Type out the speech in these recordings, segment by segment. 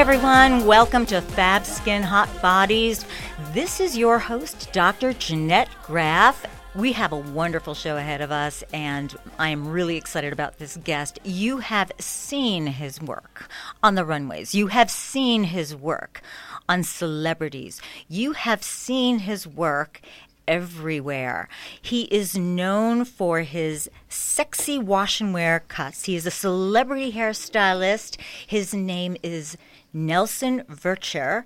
everyone. Welcome to Fab Skin Hot Bodies. This is your host, Dr. Jeannette Graf. We have a wonderful show ahead of us, and I am really excited about this guest. You have seen his work on the runways, you have seen his work on celebrities, you have seen his work everywhere. He is known for his sexy wash and wear cuts. He is a celebrity hairstylist. His name is Nelson Vercher.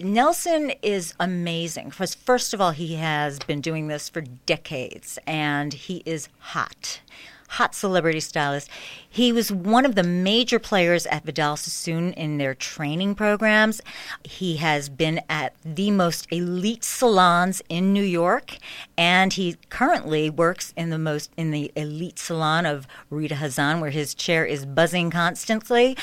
Nelson is amazing because, first of all, he has been doing this for decades and he is hot hot celebrity stylist. He was one of the major players at Vidal Sassoon in their training programs. He has been at the most elite salons in New York, and he currently works in the most in the elite salon of Rita Hazan, where his chair is buzzing constantly.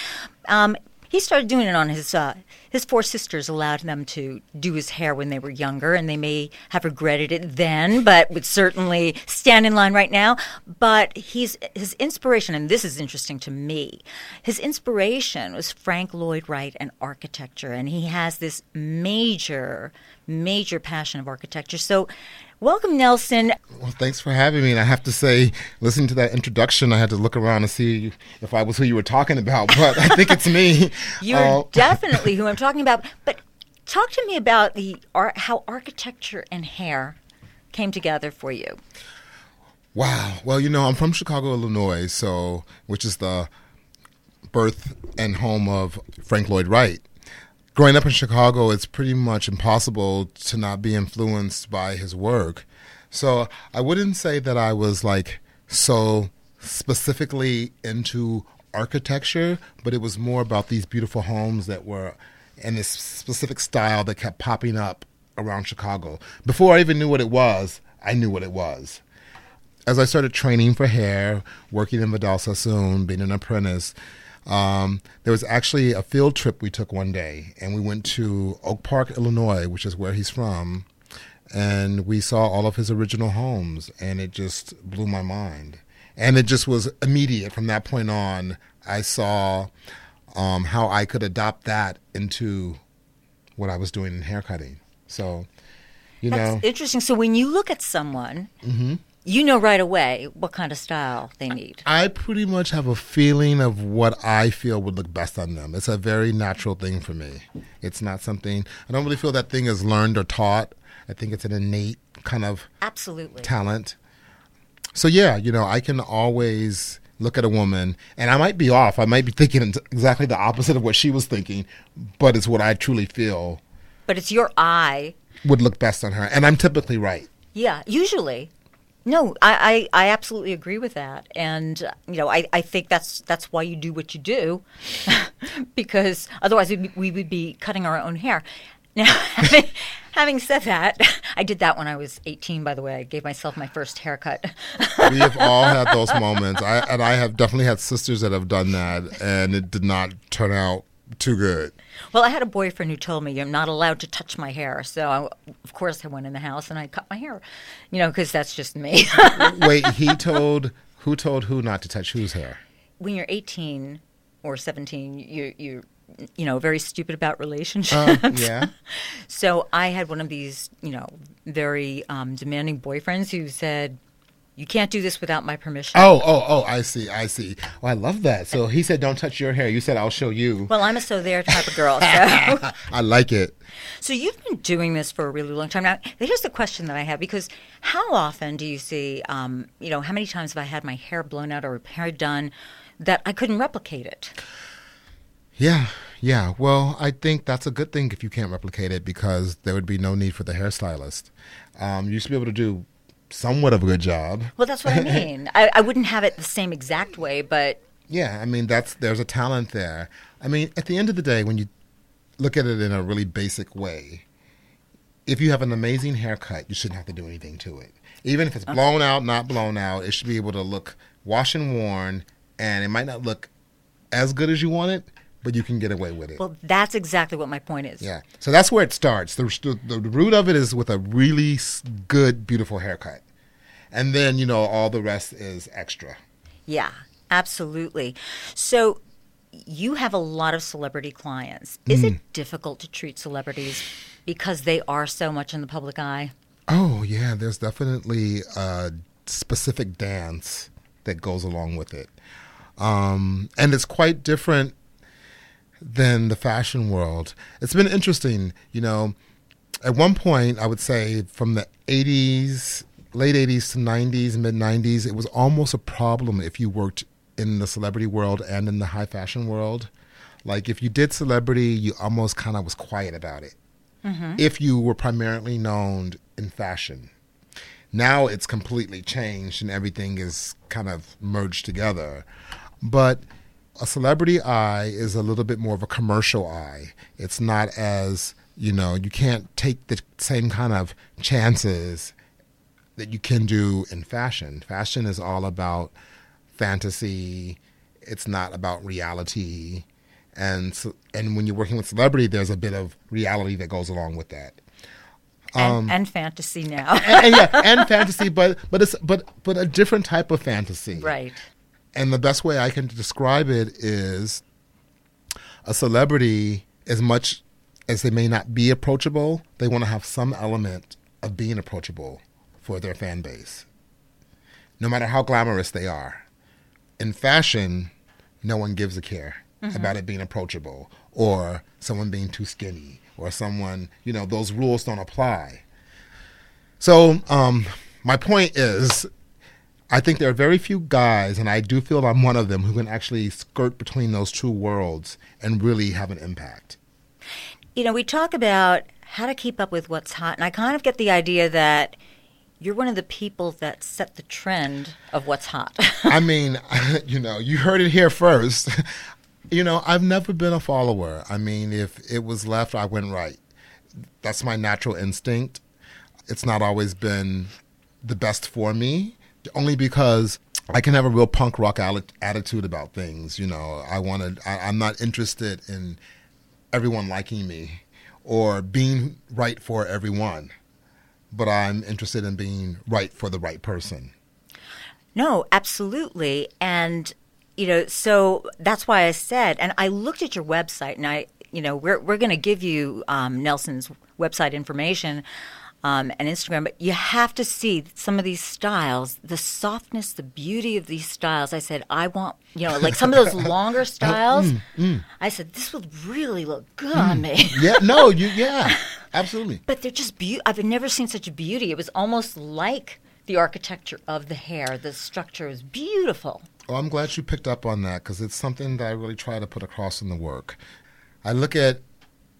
Um, he started doing it on his uh, his four sisters allowed them to do his hair when they were younger and they may have regretted it then but would certainly stand in line right now but he's his inspiration and this is interesting to me his inspiration was frank lloyd wright and architecture and he has this major major passion of architecture so Welcome, Nelson. Well, thanks for having me. And I have to say, listening to that introduction, I had to look around and see if I was who you were talking about, but I think it's me. You're uh, definitely who I'm talking about. But talk to me about the how architecture and hair came together for you. Wow. Well, you know, I'm from Chicago, Illinois, so which is the birth and home of Frank Lloyd Wright growing up in Chicago, it's pretty much impossible to not be influenced by his work. So I wouldn't say that I was like so specifically into architecture, but it was more about these beautiful homes that were in this specific style that kept popping up around Chicago. Before I even knew what it was, I knew what it was. As I started training for hair, working in Vidal Sassoon, being an apprentice, um, there was actually a field trip we took one day, and we went to Oak Park, Illinois, which is where he's from, and we saw all of his original homes, and it just blew my mind. And it just was immediate from that point on. I saw um, how I could adopt that into what I was doing in haircutting. So, you That's know, interesting. So when you look at someone. Mm-hmm you know right away what kind of style they need. I pretty much have a feeling of what I feel would look best on them. It's a very natural thing for me. It's not something I don't really feel that thing is learned or taught. I think it's an innate kind of absolutely talent. So yeah, you know, I can always look at a woman and I might be off. I might be thinking exactly the opposite of what she was thinking, but it's what I truly feel. But it's your eye would look best on her, and I'm typically right. Yeah, usually. No, I, I, I, absolutely agree with that, and you know I, I think that's that's why you do what you do, because otherwise we, we would be cutting our own hair. Now, having, having said that, I did that when I was 18. By the way, I gave myself my first haircut. we have all had those moments, I, and I have definitely had sisters that have done that, and it did not turn out too good. Well, I had a boyfriend who told me I'm not allowed to touch my hair. So, I, of course, I went in the house and I cut my hair, you know, because that's just me. Wait, he told who told who not to touch whose hair? When you're 18 or 17, you you you know very stupid about relationships. Uh, yeah. so I had one of these, you know, very um, demanding boyfriends who said, you can't do this without my permission. Oh, oh, oh, I see, I see. Oh, I love that. So he said, don't touch your hair. You said, I'll show you. Well, I'm a so there type of girl. So. I like it. So you've been doing this for a really long time. Now, here's the question that I have because how often do you see, um, you know, how many times have I had my hair blown out or repair done that I couldn't replicate it? Yeah, yeah. Well, I think that's a good thing if you can't replicate it because there would be no need for the hairstylist. Um, you should be able to do somewhat of a good job. Well, that's what I mean. I, I wouldn't have it the same exact way, but yeah, I mean that's there's a talent there. I mean, at the end of the day, when you look at it in a really basic way, if you have an amazing haircut, you shouldn't have to do anything to it. Even if it's blown out, not blown out, it should be able to look wash and worn, and it might not look as good as you want it, but you can get away with it. Well, that's exactly what my point is. Yeah. So that's where it starts. The, the, the root of it is with a really good, beautiful haircut. And then, you know, all the rest is extra. Yeah, absolutely. So you have a lot of celebrity clients. Is Mm. it difficult to treat celebrities because they are so much in the public eye? Oh, yeah, there's definitely a specific dance that goes along with it. Um, and it's quite different than the fashion world. It's been interesting, you know. At one point, I would say from the 80s, late 80s to 90s, mid 90s, it was almost a problem if you worked in the celebrity world and in the high fashion world. Like if you did celebrity, you almost kind of was quiet about it. Mm-hmm. If you were primarily known in fashion. Now it's completely changed and everything is kind of merged together. But a celebrity eye is a little bit more of a commercial eye. It's not as, you know, you can't take the same kind of chances that you can do in fashion. Fashion is all about fantasy, it's not about reality. And so, and when you're working with celebrity, there's a bit of reality that goes along with that. And, um, and fantasy now. and, and yeah, and fantasy, but but it's but but a different type of fantasy. right. And the best way I can describe it is a celebrity, as much as they may not be approachable, they want to have some element of being approachable for their fan base, no matter how glamorous they are. In fashion, no one gives a care about it being approachable or someone being too skinny or someone, you know, those rules don't apply. So, um, my point is, I think there are very few guys, and I do feel I'm one of them, who can actually skirt between those two worlds and really have an impact. You know, we talk about how to keep up with what's hot, and I kind of get the idea that you're one of the people that set the trend of what's hot. I mean, you know, you heard it here first. you know, I've never been a follower. I mean, if it was left, I went right. That's my natural instinct. It's not always been the best for me, only because I can have a real punk rock attitude about things. You know, I want to. I'm not interested in everyone liking me or being right for everyone, but I'm interested in being right for the right person. No, absolutely. And, you know, so that's why I said, and I looked at your website and I, you know, we're, we're going to give you um, Nelson's website information um, and Instagram, but you have to see some of these styles, the softness, the beauty of these styles. I said, I want, you know, like some of those oh, longer mm, styles. Mm. I said, this would really look good mm. on me. Yeah, no, you, yeah, absolutely. But they're just beautiful. I've never seen such beauty. It was almost like the architecture of the hair. The structure was beautiful. Well, I'm glad you picked up on that because it's something that I really try to put across in the work. I look at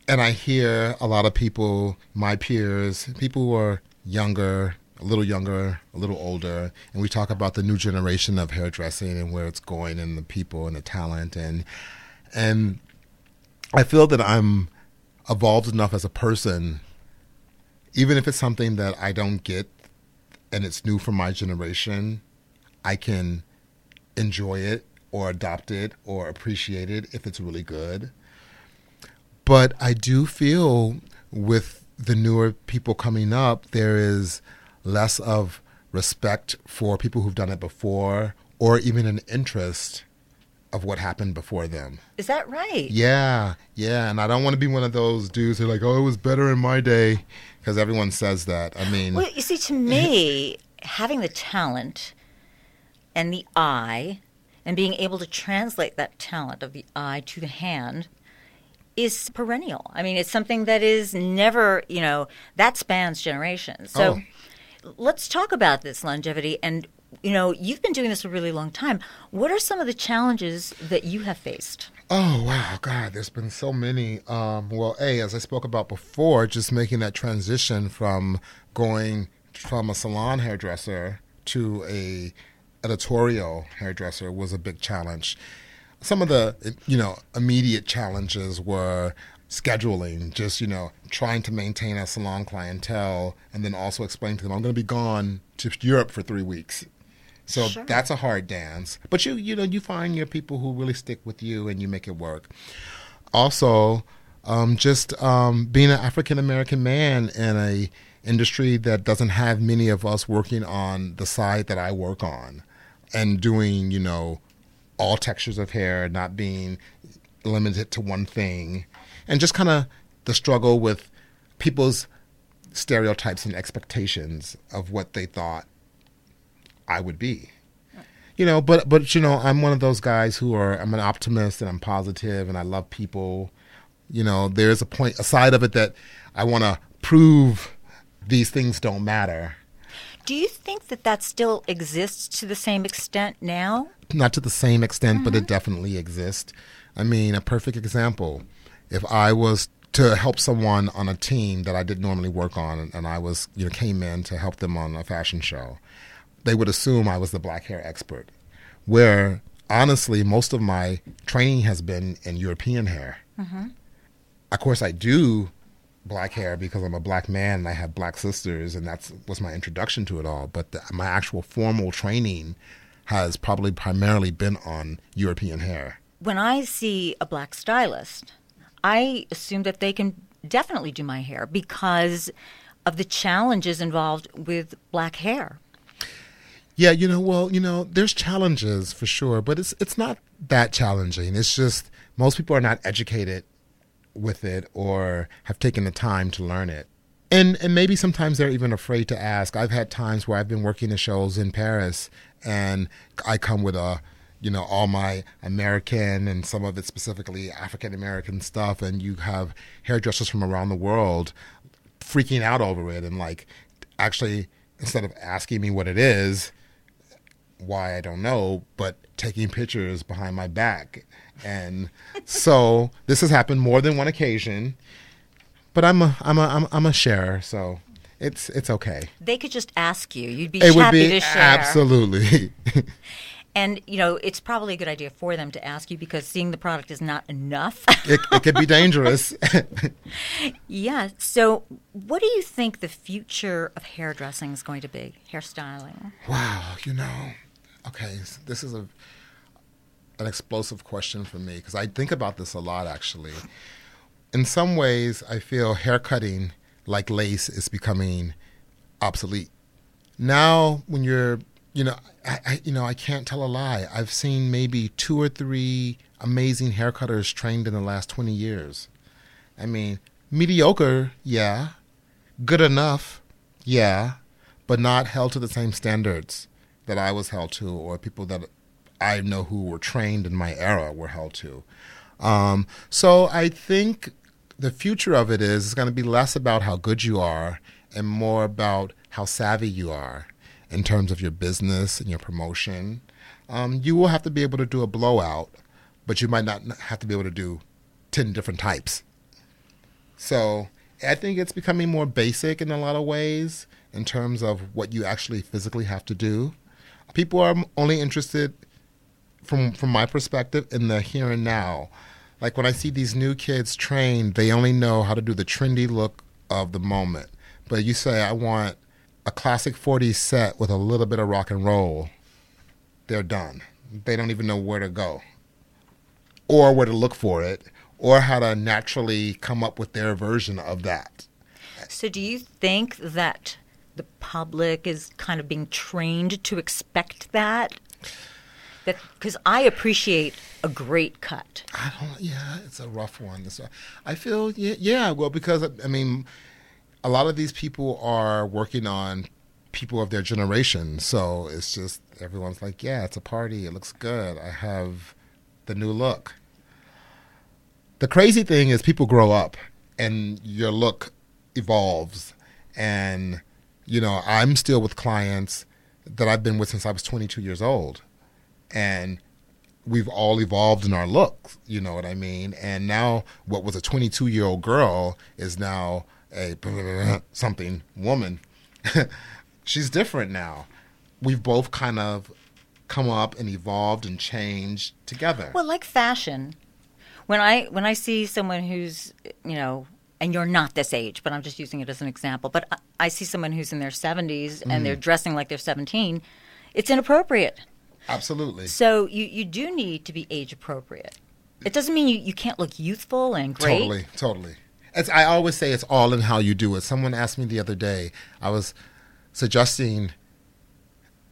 and I hear a lot of people, my peers, people who are younger, a little younger, a little older, and we talk about the new generation of hairdressing and where it's going and the people and the talent and and I feel that I'm evolved enough as a person, even if it's something that I don't get and it's new for my generation, I can enjoy it or adopt it or appreciate it if it's really good. But I do feel with the newer people coming up, there is less of respect for people who've done it before or even an interest of what happened before them. Is that right? Yeah, yeah. And I don't want to be one of those dudes who are like, oh, it was better in my day because everyone says that. I mean, Well, you see, to me, having the talent and the eye and being able to translate that talent of the eye to the hand is perennial. I mean, it's something that is never, you know, that spans generations. So let's talk about this longevity. And, you know, you've been doing this a really long time. What are some of the challenges that you have faced? Oh wow, God! There's been so many. Um, well, a as I spoke about before, just making that transition from going from a salon hairdresser to a editorial hairdresser was a big challenge. Some of the you know immediate challenges were scheduling, just you know trying to maintain a salon clientele, and then also explain to them I'm going to be gone to Europe for three weeks. So Sure. that's a hard dance. But you you know you find your people who really stick with you and you make it work. Also, um, just um, being an African American man in a industry that doesn't have many of us working on the side that I work on, and doing you know all textures of hair, not being limited to one thing, and just kind of the struggle with people's stereotypes and expectations of what they thought I would be. You know, but but you know, I'm one of those guys who are I'm an optimist and I'm positive and I love people. You know, there's a point a side of it that I want to prove these things don't matter. Do you think that that still exists to the same extent now? Not to the same extent, mm-hmm. but it definitely exists. I mean, a perfect example. If I was to help someone on a team that I didn't normally work on, and I was, you know, came in to help them on a fashion show, they would assume I was the black hair expert. Where honestly, most of my training has been in European hair. Mm-hmm. Of course, I do black hair because I'm a black man and I have black sisters, and that's was my introduction to it all. But the, my actual formal training has probably primarily been on European hair. When I see a black stylist, I assume that they can definitely do my hair because of the challenges involved with black hair. Yeah, you know, well, you know, there's challenges for sure, but it's it's not that challenging. It's just most people are not educated with it or have taken the time to learn it. And and maybe sometimes they're even afraid to ask. I've had times where I've been working the shows in Paris and I come with a you know all my American and some of it specifically African American stuff and you have hairdressers from around the world freaking out over it and like actually instead of asking me what it is why I don't know but taking pictures behind my back and so this has happened more than one occasion. But I'm a I'm a I'm, I'm a sharer, so it's it's okay. They could just ask you. You'd be it happy be, to share. Absolutely. and you know, it's probably a good idea for them to ask you because seeing the product is not enough. it, it could be dangerous. yeah. So, what do you think the future of hairdressing is going to be? Hairstyling. Wow. You know, okay. This is a an explosive question for me because I think about this a lot actually. In some ways, I feel haircutting like lace is becoming obsolete. Now, when you're, you know, I, I, you know, I can't tell a lie. I've seen maybe two or three amazing haircutters trained in the last 20 years. I mean, mediocre, yeah. Good enough, yeah. But not held to the same standards that I was held to or people that I know who were trained in my era were held to. Um, so I think the future of it is it's going to be less about how good you are and more about how savvy you are in terms of your business and your promotion. Um, you will have to be able to do a blowout, but you might not have to be able to do 10 different types. So I think it's becoming more basic in a lot of ways in terms of what you actually physically have to do. People are only interested from from my perspective in the here and now. Like when I see these new kids trained, they only know how to do the trendy look of the moment. But you say I want a classic 40s set with a little bit of rock and roll. They're done. They don't even know where to go or where to look for it or how to naturally come up with their version of that. So do you think that the public is kind of being trained to expect that? that because I appreciate a great cut. I don't. Yeah, it's a rough one. I feel. Yeah, yeah. Well, because I mean, a lot of these people are working on people of their generation, so it's just everyone's like, yeah, it's a party. It looks good. I have the new look. The crazy thing is, people grow up, and your look evolves, and you know, I'm still with clients that I've been with since I was 22 years old and we've all evolved in our looks, you know what I mean? And now what was a 22 year old girl is now a something woman. She's different now. We've both kind of come up and evolved and changed together. Well, like fashion. When I when I see someone who's, you know, and you're not this age, but I'm just using it as an example, but I, I see someone who's in their 70s and mm. they're dressing like they're 17, it's inappropriate. Absolutely. So you, you do need to be age appropriate. It doesn't mean you, you can't look youthful and great. Totally, totally. It's, I always say it's all in how you do it. Someone asked me the other day, I was suggesting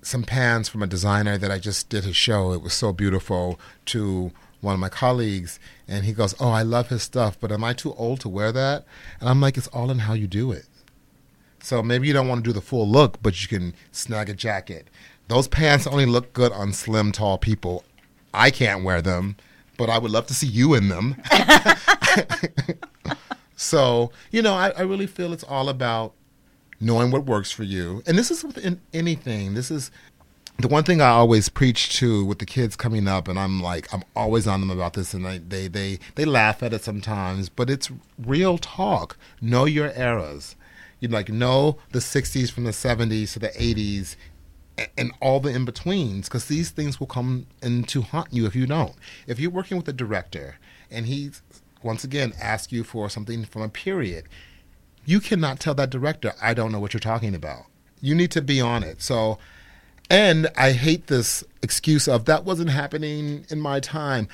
some pants from a designer that I just did his show. It was so beautiful to one of my colleagues, and he goes, "Oh, I love his stuff, but am I too old to wear that?" And I'm like, "It's all in how you do it." So maybe you don't want to do the full look, but you can snag a jacket. Those pants only look good on slim, tall people. I can't wear them, but I would love to see you in them. so, you know, I, I, really feel it's all about knowing what works for you. And this is with anything. This is the one thing I always preach to with the kids coming up, and I'm like, I'm always on them about this, and I, they, they, they laugh at it sometimes, but it's real talk. Know your eras you like know the 60s from the 70s to the 80s and all the in betweens because these things will come in to haunt you if you don't. If you're working with a director and he once again asks you for something from a period, you cannot tell that director, I don't know what you're talking about. You need to be on it. So, and I hate this excuse of that wasn't happening in my time.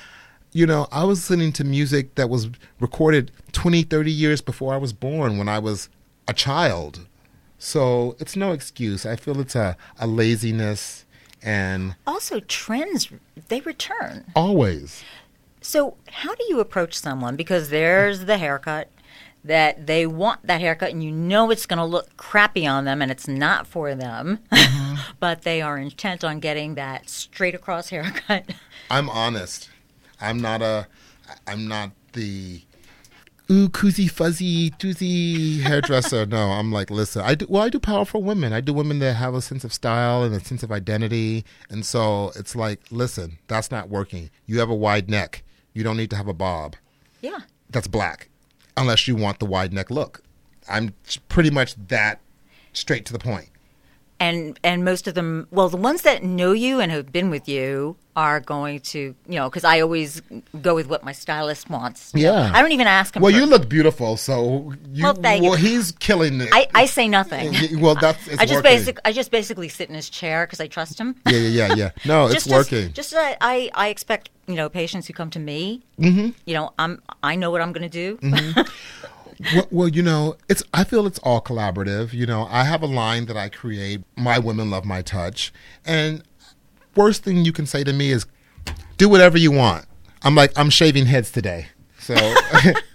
You know, I was listening to music that was recorded 20, 30 years before I was born when I was a child. So it's no excuse. I feel it's a, a laziness and also trends they return always. So how do you approach someone because there's the haircut that they want that haircut and you know it's going to look crappy on them and it's not for them. but they are intent on getting that straight across haircut. I'm honest. I'm not a I'm not the ooh, koozy, fuzzy, doozy hairdresser. no, I'm like, listen, I do, well, I do powerful women. I do women that have a sense of style and a sense of identity. And so it's like, listen, that's not working. You have a wide neck. You don't need to have a bob. Yeah. That's black, unless you want the wide neck look. I'm pretty much that straight to the point and and most of them well the ones that know you and have been with you are going to you know because i always go with what my stylist wants. Yeah. I don't even ask him well you look beautiful so you, well, thank well you. he's killing it. I, I say nothing. Well that's i just basically i just basically sit in his chair because i trust him. Yeah yeah yeah yeah. No it's just, working. just, just I, I expect you know patients who come to me mm-hmm. you know i'm i know what i'm going to do. Mm-hmm. well, well, you know, it's. I feel it's all collaborative. You know, I have a line that I create. My women love my touch, and worst thing you can say to me is, "Do whatever you want." I'm like, I'm shaving heads today. So,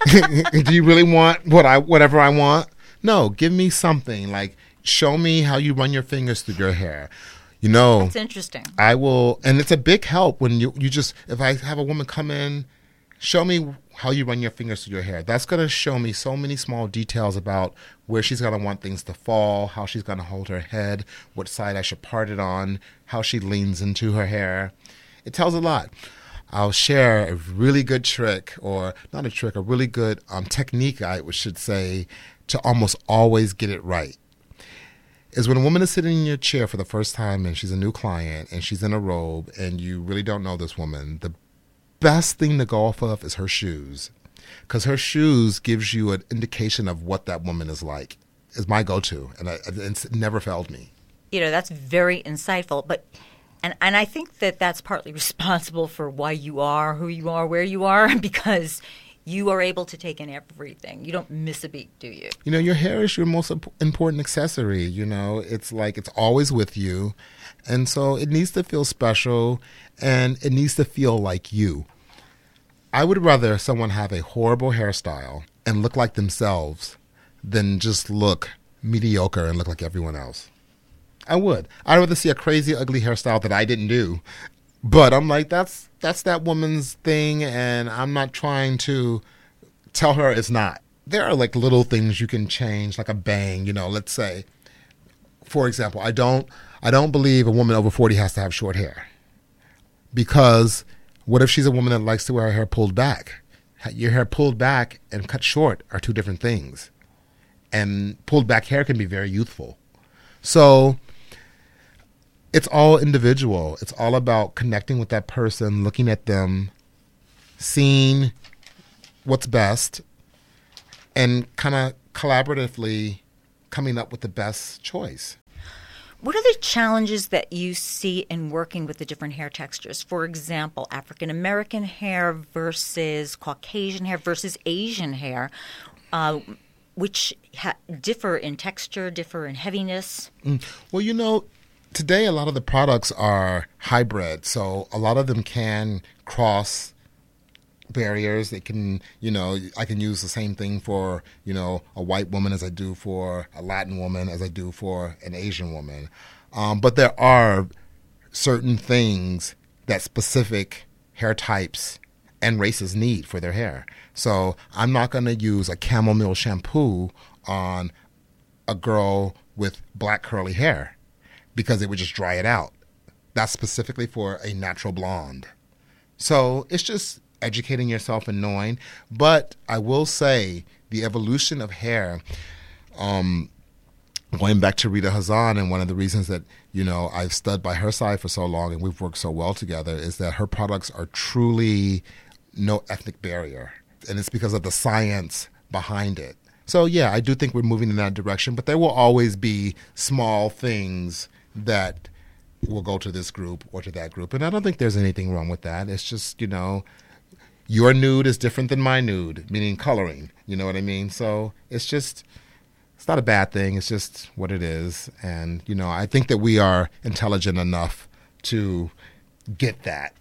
do you really want what I whatever I want? No, give me something. Like, show me how you run your fingers through your hair. You know, it's interesting. I will, and it's a big help when you you just if I have a woman come in, show me how you run your fingers through your hair. That's going to show me so many small details about where she's going to want things to fall, how she's going to hold her head, what side I should part it on, how she leans into her hair. It tells a lot. I'll share a really good trick, or not a trick, a really good um, technique, I should say, to almost always get it right. Is when a woman is sitting in your chair for the first time and she's a new client and she's in a robe and you really don't know this woman, the best thing to go off of is her shoes because her shoes gives you an indication of what that woman is like is my go-to and I, it's never failed me you know that's very insightful but and and I think that that's partly responsible for why you are who you are where you are because you are able to take in everything. You don't miss a beat, do you? You know, your hair is your most important accessory. You know, it's like it's always with you. And so it needs to feel special and it needs to feel like you. I would rather someone have a horrible hairstyle and look like themselves than just look mediocre and look like everyone else. I would. I'd rather see a crazy, ugly hairstyle that I didn't do. But I'm like, that's that's that woman's thing, and I'm not trying to tell her it's not. There are like little things you can change, like a bang. You know, let's say, for example, I don't I don't believe a woman over 40 has to have short hair because what if she's a woman that likes to wear her hair pulled back? Your hair pulled back and cut short are two different things. And pulled back hair can be very youthful. So it's all individual. It's all about connecting with that person, looking at them, seeing what's best, and kind of collaboratively coming up with the best choice. What are the challenges that you see in working with the different hair textures? For example, African American hair versus Caucasian hair versus Asian hair, uh, which ha- differ in texture, differ in heaviness. Mm. Well, you know, today a lot of the products are hybrid, so a lot of them can cross barriers. They can, you know, I can use the same thing for, you know, a white woman as I do for a Latin woman, as I do for an Asian woman. Um, but there are certain things that specific hair types and races need for their hair. So I'm not going to use a chamomile shampoo on a girl with black curly hair because it would just dry it out. That's specifically for a natural blonde. So it's just educating yourself and knowing. But I will say the evolution of hair, um, going back to Rita Hazan, and one of the reasons that you know I've stood by her side for so long and we've worked so well together is that her products are truly no ethnic barrier, and it's because of the science behind it. So yeah, I do think we're moving in that direction, but there will always be small things that will go to this group or to that group, and I don't think there's anything wrong with that. It's just you know your nude is different than my nude, meaning coloring. You know what I mean? So it's just it's not a bad thing. It's just what it is, and you know I think that we are intelligent enough to get that.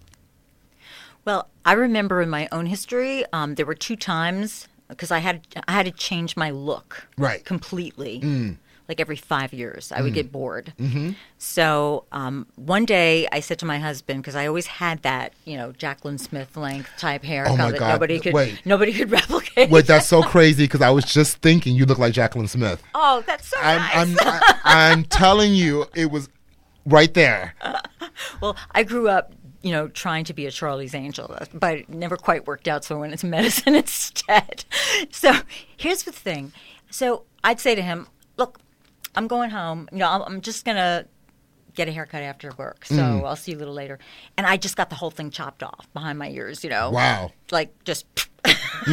Well, I remember in my own history, um, there were two times because I had I had to change my look Right. completely. Mm. Like every five years, I would get bored. Mm-hmm. So um, one day, I said to my husband because I always had that, you know, Jaclyn Smith length type hair Oh, my that nobody could Wait. nobody could replicate. Wait, that's so crazy because I was just thinking you look like Jaclyn Smith. oh, that's so I'm nice. I'm I, I'm telling you, it was right there. Well, I grew up, you know, trying to be a Charlie's Angel, but it never quite worked out. So I went into medicine instead. So here's the thing. So I'd say to him, "Look, I'm going home. You know, I'm, I'm just gonna." Get a haircut after work, so Mm. I'll see you a little later. And I just got the whole thing chopped off behind my ears, you know. Wow. Like just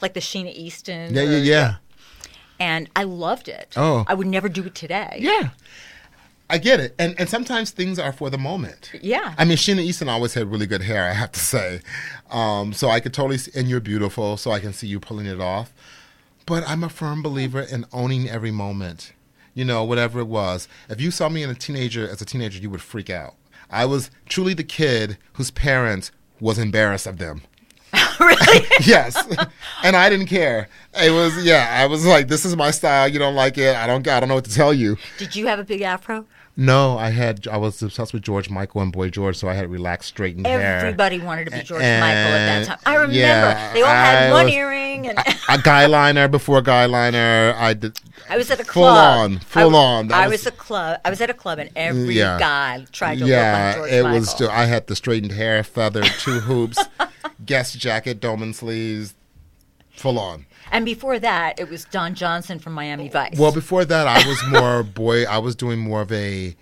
like the Sheena Easton. Mm. Yeah, or- yeah, yeah. And I loved it. Oh. I would never do it today. Yeah. I get it. And and sometimes things are for the moment. Yeah. I mean, Sheena Easton always had really good hair, I have to say. Um, so I could totally see, and you're beautiful, so I can see you pulling it off. But I'm a firm believer in owning every moment. You know, whatever it was. If you saw me in a teenager as a teenager, you would freak out. I was truly the kid whose parents was embarrassed of them. really? yes. and I didn't care. It was yeah, I was like, this is my style, you don't like it, I don't I don't know what to tell you. Did you have a big afro? No, I had I was obsessed with George Michael and Boy George, so I had relaxed, straightened hair. Everybody wanted to be George And- Michael at that time. I remember yeah, they all had I one was- earring, and a guy liner before guy liner. I did. I was at a full club. on, full I, on. That I was, a club. I was at a club, and every Yeah. guy tried to yeah, look like George it Michael. was. Still, I had the straightened hair, feather, two hoops, guest jacket, Dolman sleeves, full on. And before that, it was Don Johnson from Miami Vice. Well, before that, I was more boy. I was doing more of a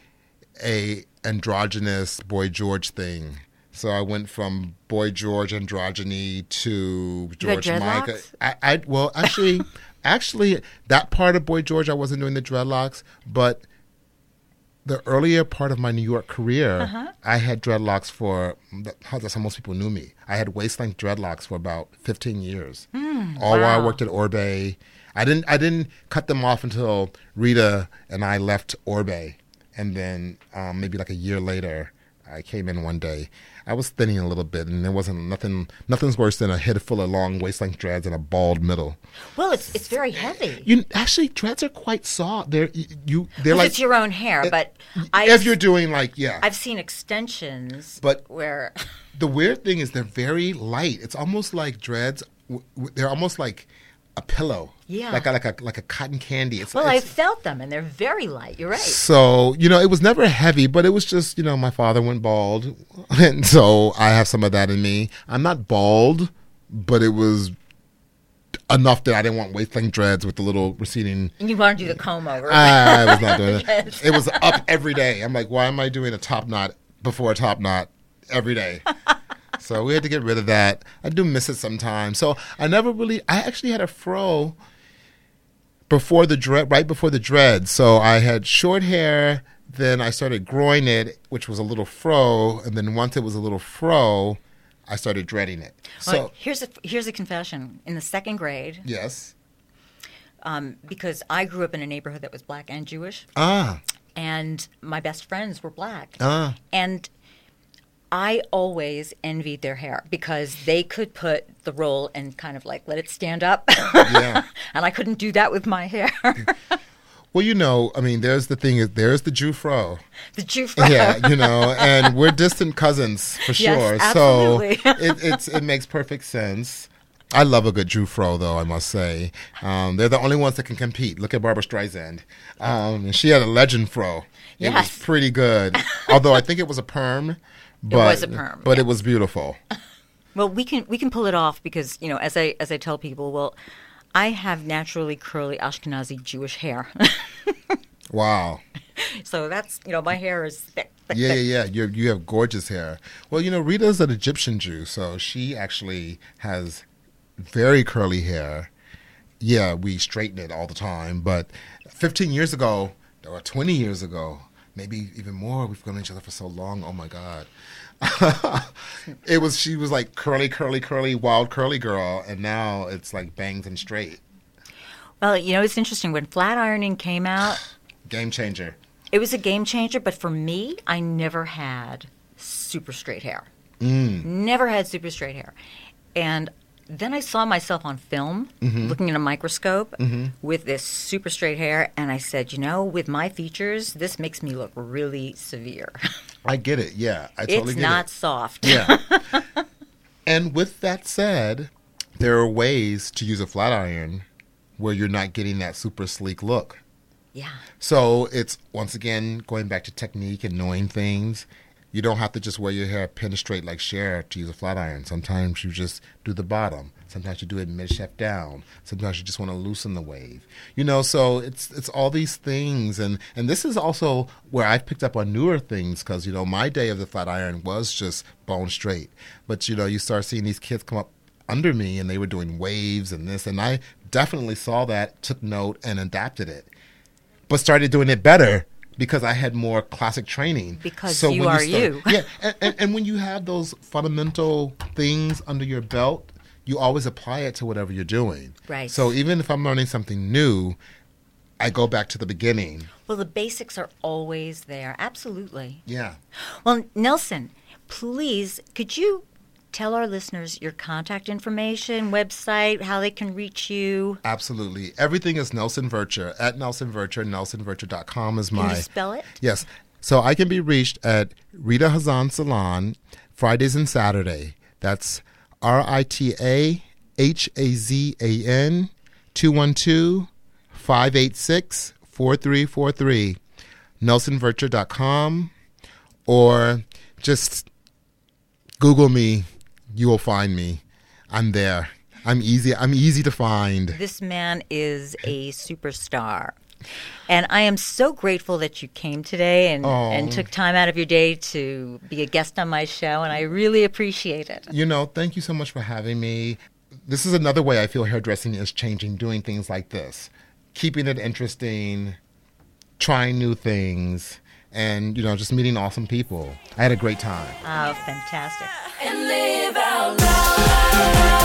a androgynous boy George thing. So I went from boy George androgyny to George Michael. I, I well actually actually that part of boy George I wasn't doing the dreadlocks, but the earlier part of my New York career, Uh-huh. I had dreadlocks for how that's how most people knew me. I had waist length dreadlocks for about fifteen years. All while I worked at Oribe. I didn't I didn't cut them off until Rita and I left Oribe, and then um, maybe like a year later, I came in one day. I was thinning a little bit, and there wasn't nothing. Nothing's worse than a head full of long waist length dreads and a bald middle. well, it's it's very heavy. You actually dreads are quite soft. They're you. They're like it's your own hair, but I if you're doing like yeah. I've seen extensions, But- where the weird thing is they're very light. It's almost like dreads. They're almost like a pillow. Yeah. Like a, like a like a cotton candy. It's, well, I it's felt them, and they're very light. You're right. so you know it was never heavy, but it was just you know my father went bald, and so I have some of that in me. I'm not bald, but it was enough that I didn't want waist length dreads with the little receding. And you want to do the comb over. I was not doing it. It was up every day. I'm like, why am I doing a top knot before a top knot every day? so we had to get rid of that. I do miss it sometimes. So I never really. I actually had a fro before the dread, right before the dread. So I had short hair. Then I started growing it, which was a little fro, and then once it was a little fro, I started dreading it. So here's a here's a confession. In the second grade, yes, um, because I grew up in a neighborhood that was black and Jewish, ah, and my best friends were black. Ah. And I always envied their hair because they could put the roll and kind of like let it stand up. Yeah. and I couldn't do that with my hair. Well, you know, I mean, there's the thing is there's the Jew fro. the Jew fro. Yeah, you know, and we're distant cousins for Yes, sure. absolutely. So it, it's it makes perfect sense. I love a good Jew fro, though I must say. Um, they're the only ones that can compete. Look at Barbra Streisand, um, and she had a legend fro. It Yes. was pretty good. Although I think it was a perm. But, was a perm, but yeah. it was beautiful. Well, we can we can pull it off because you know, as I as I tell people, well, I have naturally curly Ashkenazi Jewish hair, Wow. so that's you know my hair is thick. thick, Yeah, thick. yeah, yeah. You you have gorgeous hair. Well, you know, Rita's an Egyptian Jew, so she actually has very curly hair. Yeah, we straighten it all the time, but 15 years ago or 20 years ago, maybe even more, we've known each other for so long. Oh my god. it was she was like curly, curly, curly, wild curly girl, and now it's like bangs and straight. Well, you know, it's interesting when flat ironing came out. Game changer. It was a game changer, but for me, I never had super straight hair. Mm. Never had super straight hair. And then I saw myself on film Mm-hmm. looking in a microscope with this super straight hair, and I said, you know, with my features, this makes me look really severe. I get it. Yeah, I totally it's not it. soft. Yeah. and with that said, there are ways to use a flat iron where you're not getting that super sleek look. Yeah. So it's once again going back to technique and knowing things. You don't have to just wear your hair pinned straight like Cher to use a flat iron. Sometimes you just do the bottom. Sometimes you do it mid shaft down. Sometimes you just want to loosen the wave. You know, so it's it's all these things, and and this is also where I've picked up on newer things because you know my day of the flat iron was just bone straight, but you know you start seeing these kids come up under me and they were doing waves and this, and I definitely saw that, took note, and adapted it but started doing it better because I had more classic training. Because So you when are start- you. yeah, and, and, and when you have those fundamental things under your belt, you always apply it to whatever you're doing. Right. So even if I'm learning something new, I go back to the beginning. Well, the basics are always there. Absolutely. Yeah. Well, Nelson, please, could you tell our listeners your contact information, website, how they can reach you? Absolutely. Everything is Nelson Vercher. At Nelson Vercher, nelsonvercher.com is Can my you spell it? Yes. So I can be reached at Rita Hazan Salon Fridays and Saturday. That's R I T A H A Z A N 212 586 4343. NelsonVercher.com or just Google me. You will find me. I'm there. I'm easy. I'm easy to find. This man is a superstar. And I am so grateful that you came today and, Oh. and took time out of your day to be a guest on my show, and I really appreciate it. You know, thank you so much for having me. This is another way I feel hairdressing is changing, doing things like this, keeping it interesting, trying new things, and, you know, just meeting awesome people. I had a great time. Oh, fantastic. Loud.